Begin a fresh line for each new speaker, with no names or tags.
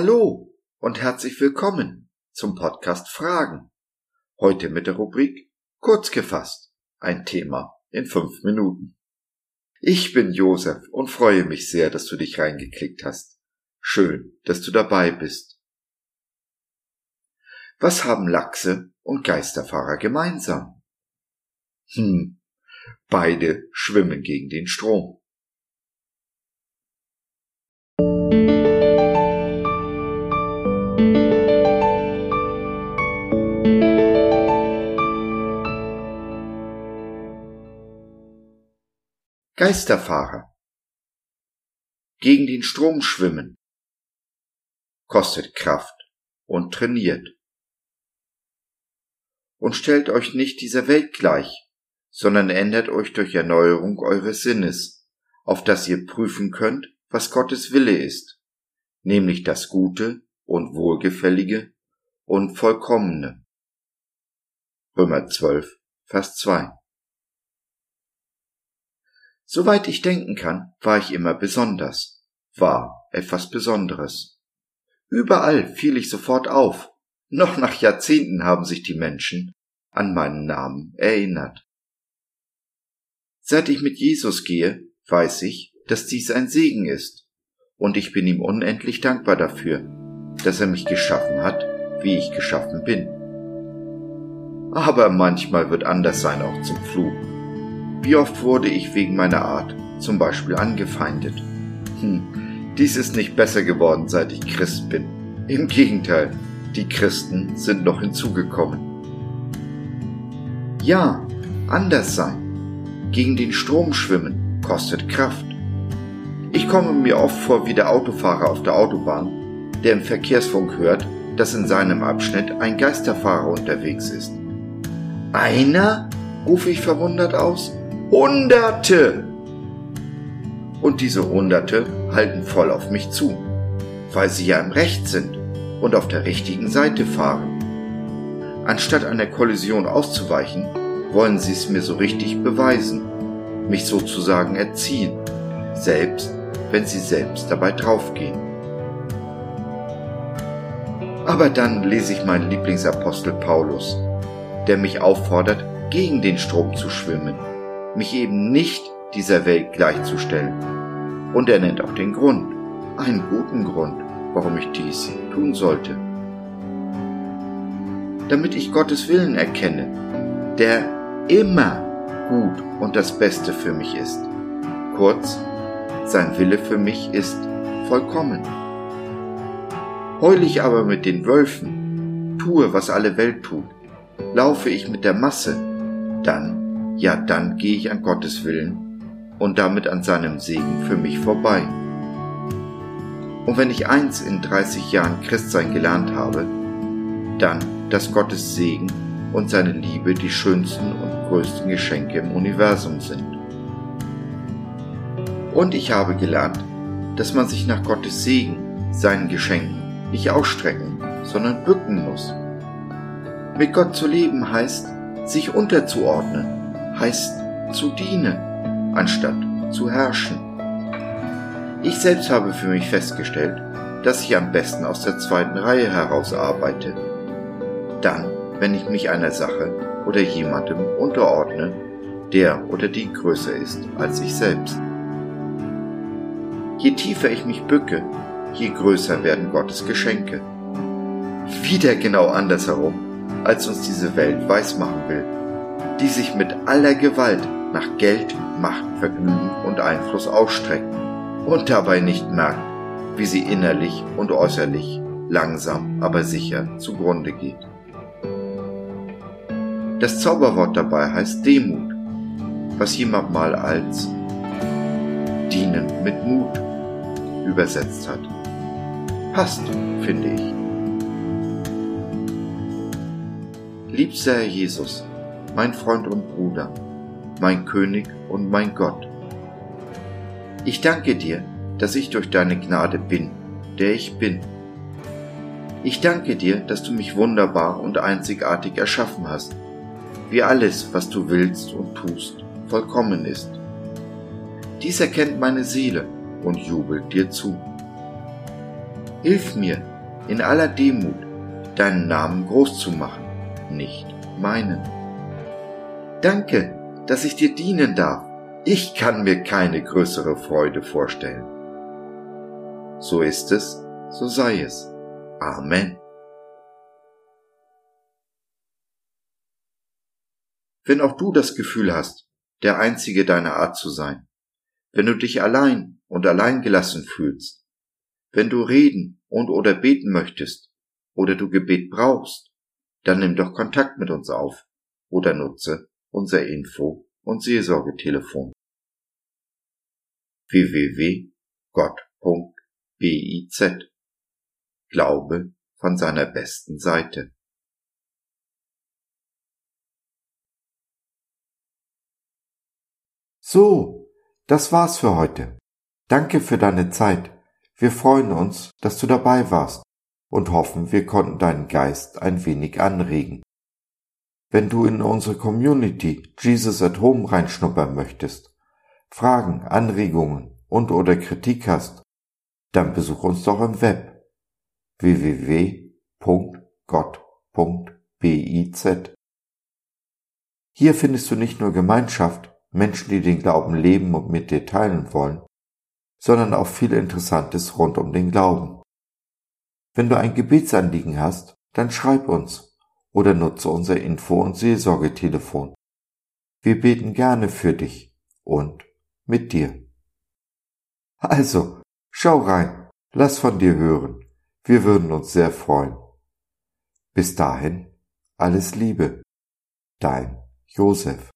Hallo und herzlich willkommen zum Podcast Fragen. Heute mit der Rubrik Kurz gefasst. Ein Thema in fünf Minuten. Ich bin Josef und freue mich sehr, dass du dich reingeklickt hast. Schön, dass du dabei bist. Was haben Lachse und Geisterfahrer gemeinsam? Hm, beide schwimmen gegen den Strom. Geisterfahrer. Gegen den Strom schwimmen. Kostet Kraft und trainiert. Und stellt euch nicht dieser Welt gleich, sondern ändert euch durch Erneuerung eures Sinnes, auf dass ihr prüfen könnt, was Gottes Wille ist, nämlich das Gute und Wohlgefällige und Vollkommene. Römer 12, Vers 2 Soweit ich denken kann, war ich immer besonders, war etwas Besonderes. Überall fiel ich sofort auf. Noch nach Jahrzehnten haben sich die Menschen an meinen Namen erinnert. Seit ich mit Jesus gehe, weiß ich, dass dies ein Segen ist, und ich bin ihm unendlich dankbar dafür, dass er mich geschaffen hat, wie ich geschaffen bin. Aber manchmal wird anders sein auch zum Fluch. Wie oft wurde ich wegen meiner Art zum Beispiel angefeindet? Hm, dies ist nicht besser geworden, seit ich Christ bin. Im Gegenteil, die Christen sind noch hinzugekommen. Ja, anders sein. Gegen den Strom schwimmen kostet Kraft. Ich komme mir oft vor wie der Autofahrer auf der Autobahn, der im Verkehrsfunk hört, dass in seinem Abschnitt ein Geisterfahrer unterwegs ist. Einer? rufe ich verwundert aus. Hunderte! Und diese Hunderte halten voll auf mich zu, weil sie ja im Recht sind und auf der richtigen Seite fahren. Anstatt einer Kollision auszuweichen, wollen sie es mir so richtig beweisen, mich sozusagen erziehen, selbst wenn sie selbst dabei draufgehen. Aber dann lese ich meinen Lieblingsapostel Paulus, der mich auffordert, gegen den Strom zu schwimmen mich eben nicht dieser Welt gleichzustellen. Und er nennt auch den Grund, einen guten Grund, warum ich dies tun sollte. Damit ich Gottes Willen erkenne, der immer gut und das Beste für mich ist. Kurz, sein Wille für mich ist vollkommen. Heul ich aber mit den Wölfen, tue, was alle Welt tut, laufe ich mit der Masse, dann ja dann gehe ich an Gottes Willen und damit an seinem Segen für mich vorbei. Und wenn ich eins in 30 Jahren Christsein gelernt habe, dann, dass Gottes Segen und seine Liebe die schönsten und größten Geschenke im Universum sind. Und ich habe gelernt, dass man sich nach Gottes Segen, seinen Geschenken, nicht ausstrecken, sondern bücken muss. Mit Gott zu leben heißt, sich unterzuordnen, heißt zu dienen, anstatt zu herrschen. Ich selbst habe für mich festgestellt, dass ich am besten aus der zweiten Reihe heraus arbeite. Dann, wenn ich mich einer Sache oder jemandem unterordne, der oder die größer ist als ich selbst. Je tiefer ich mich bücke, je größer werden Gottes Geschenke. Wieder genau andersherum, als uns diese Welt weismachen will die sich mit aller Gewalt nach Geld, Macht, Vergnügen und Einfluss ausstrecken und dabei nicht merkt, wie sie innerlich und äußerlich langsam, aber sicher zugrunde geht. Das Zauberwort dabei heißt Demut, was jemand mal als dienen mit Mut übersetzt hat. Passt, finde ich. Liebster Herr Jesus, mein Freund und Bruder, mein König und mein Gott. Ich danke dir, dass ich durch deine Gnade bin, der ich bin. Ich danke dir, dass du mich wunderbar und einzigartig erschaffen hast, wie alles, was du willst und tust, vollkommen ist. Dies erkennt meine Seele und jubelt dir zu. Hilf mir, in aller Demut, deinen Namen groß zu machen, nicht meinen. Danke, dass ich dir dienen darf. Ich kann mir keine größere Freude vorstellen. So ist es, so sei es. Amen. Wenn auch du das Gefühl hast, der Einzige deiner Art zu sein, wenn du dich allein und allein gelassen fühlst, wenn du reden und oder beten möchtest oder du Gebet brauchst, dann nimm doch Kontakt mit uns auf oder nutze unser Info- und Seelsorgetelefon www.gott.biz Glaube von seiner besten Seite. So, das war's für heute. Danke für deine Zeit. Wir freuen uns, dass du dabei warst und hoffen, wir konnten deinen Geist ein wenig anregen. Wenn du in unsere Community Jesus at Home reinschnuppern möchtest, Fragen, Anregungen und oder Kritik hast, dann besuch uns doch im Web www.gott.biz. Hier findest du nicht nur Gemeinschaft, Menschen, die den Glauben leben und mit dir teilen wollen, sondern auch viel Interessantes rund um den Glauben. Wenn du ein Gebetsanliegen hast, dann schreib uns oder nutze unser Info- und Seelsorgetelefon. Wir beten gerne für dich und mit dir. Also, schau rein, lass von dir hören. Wir würden uns sehr freuen. Bis dahin, alles Liebe. Dein Josef.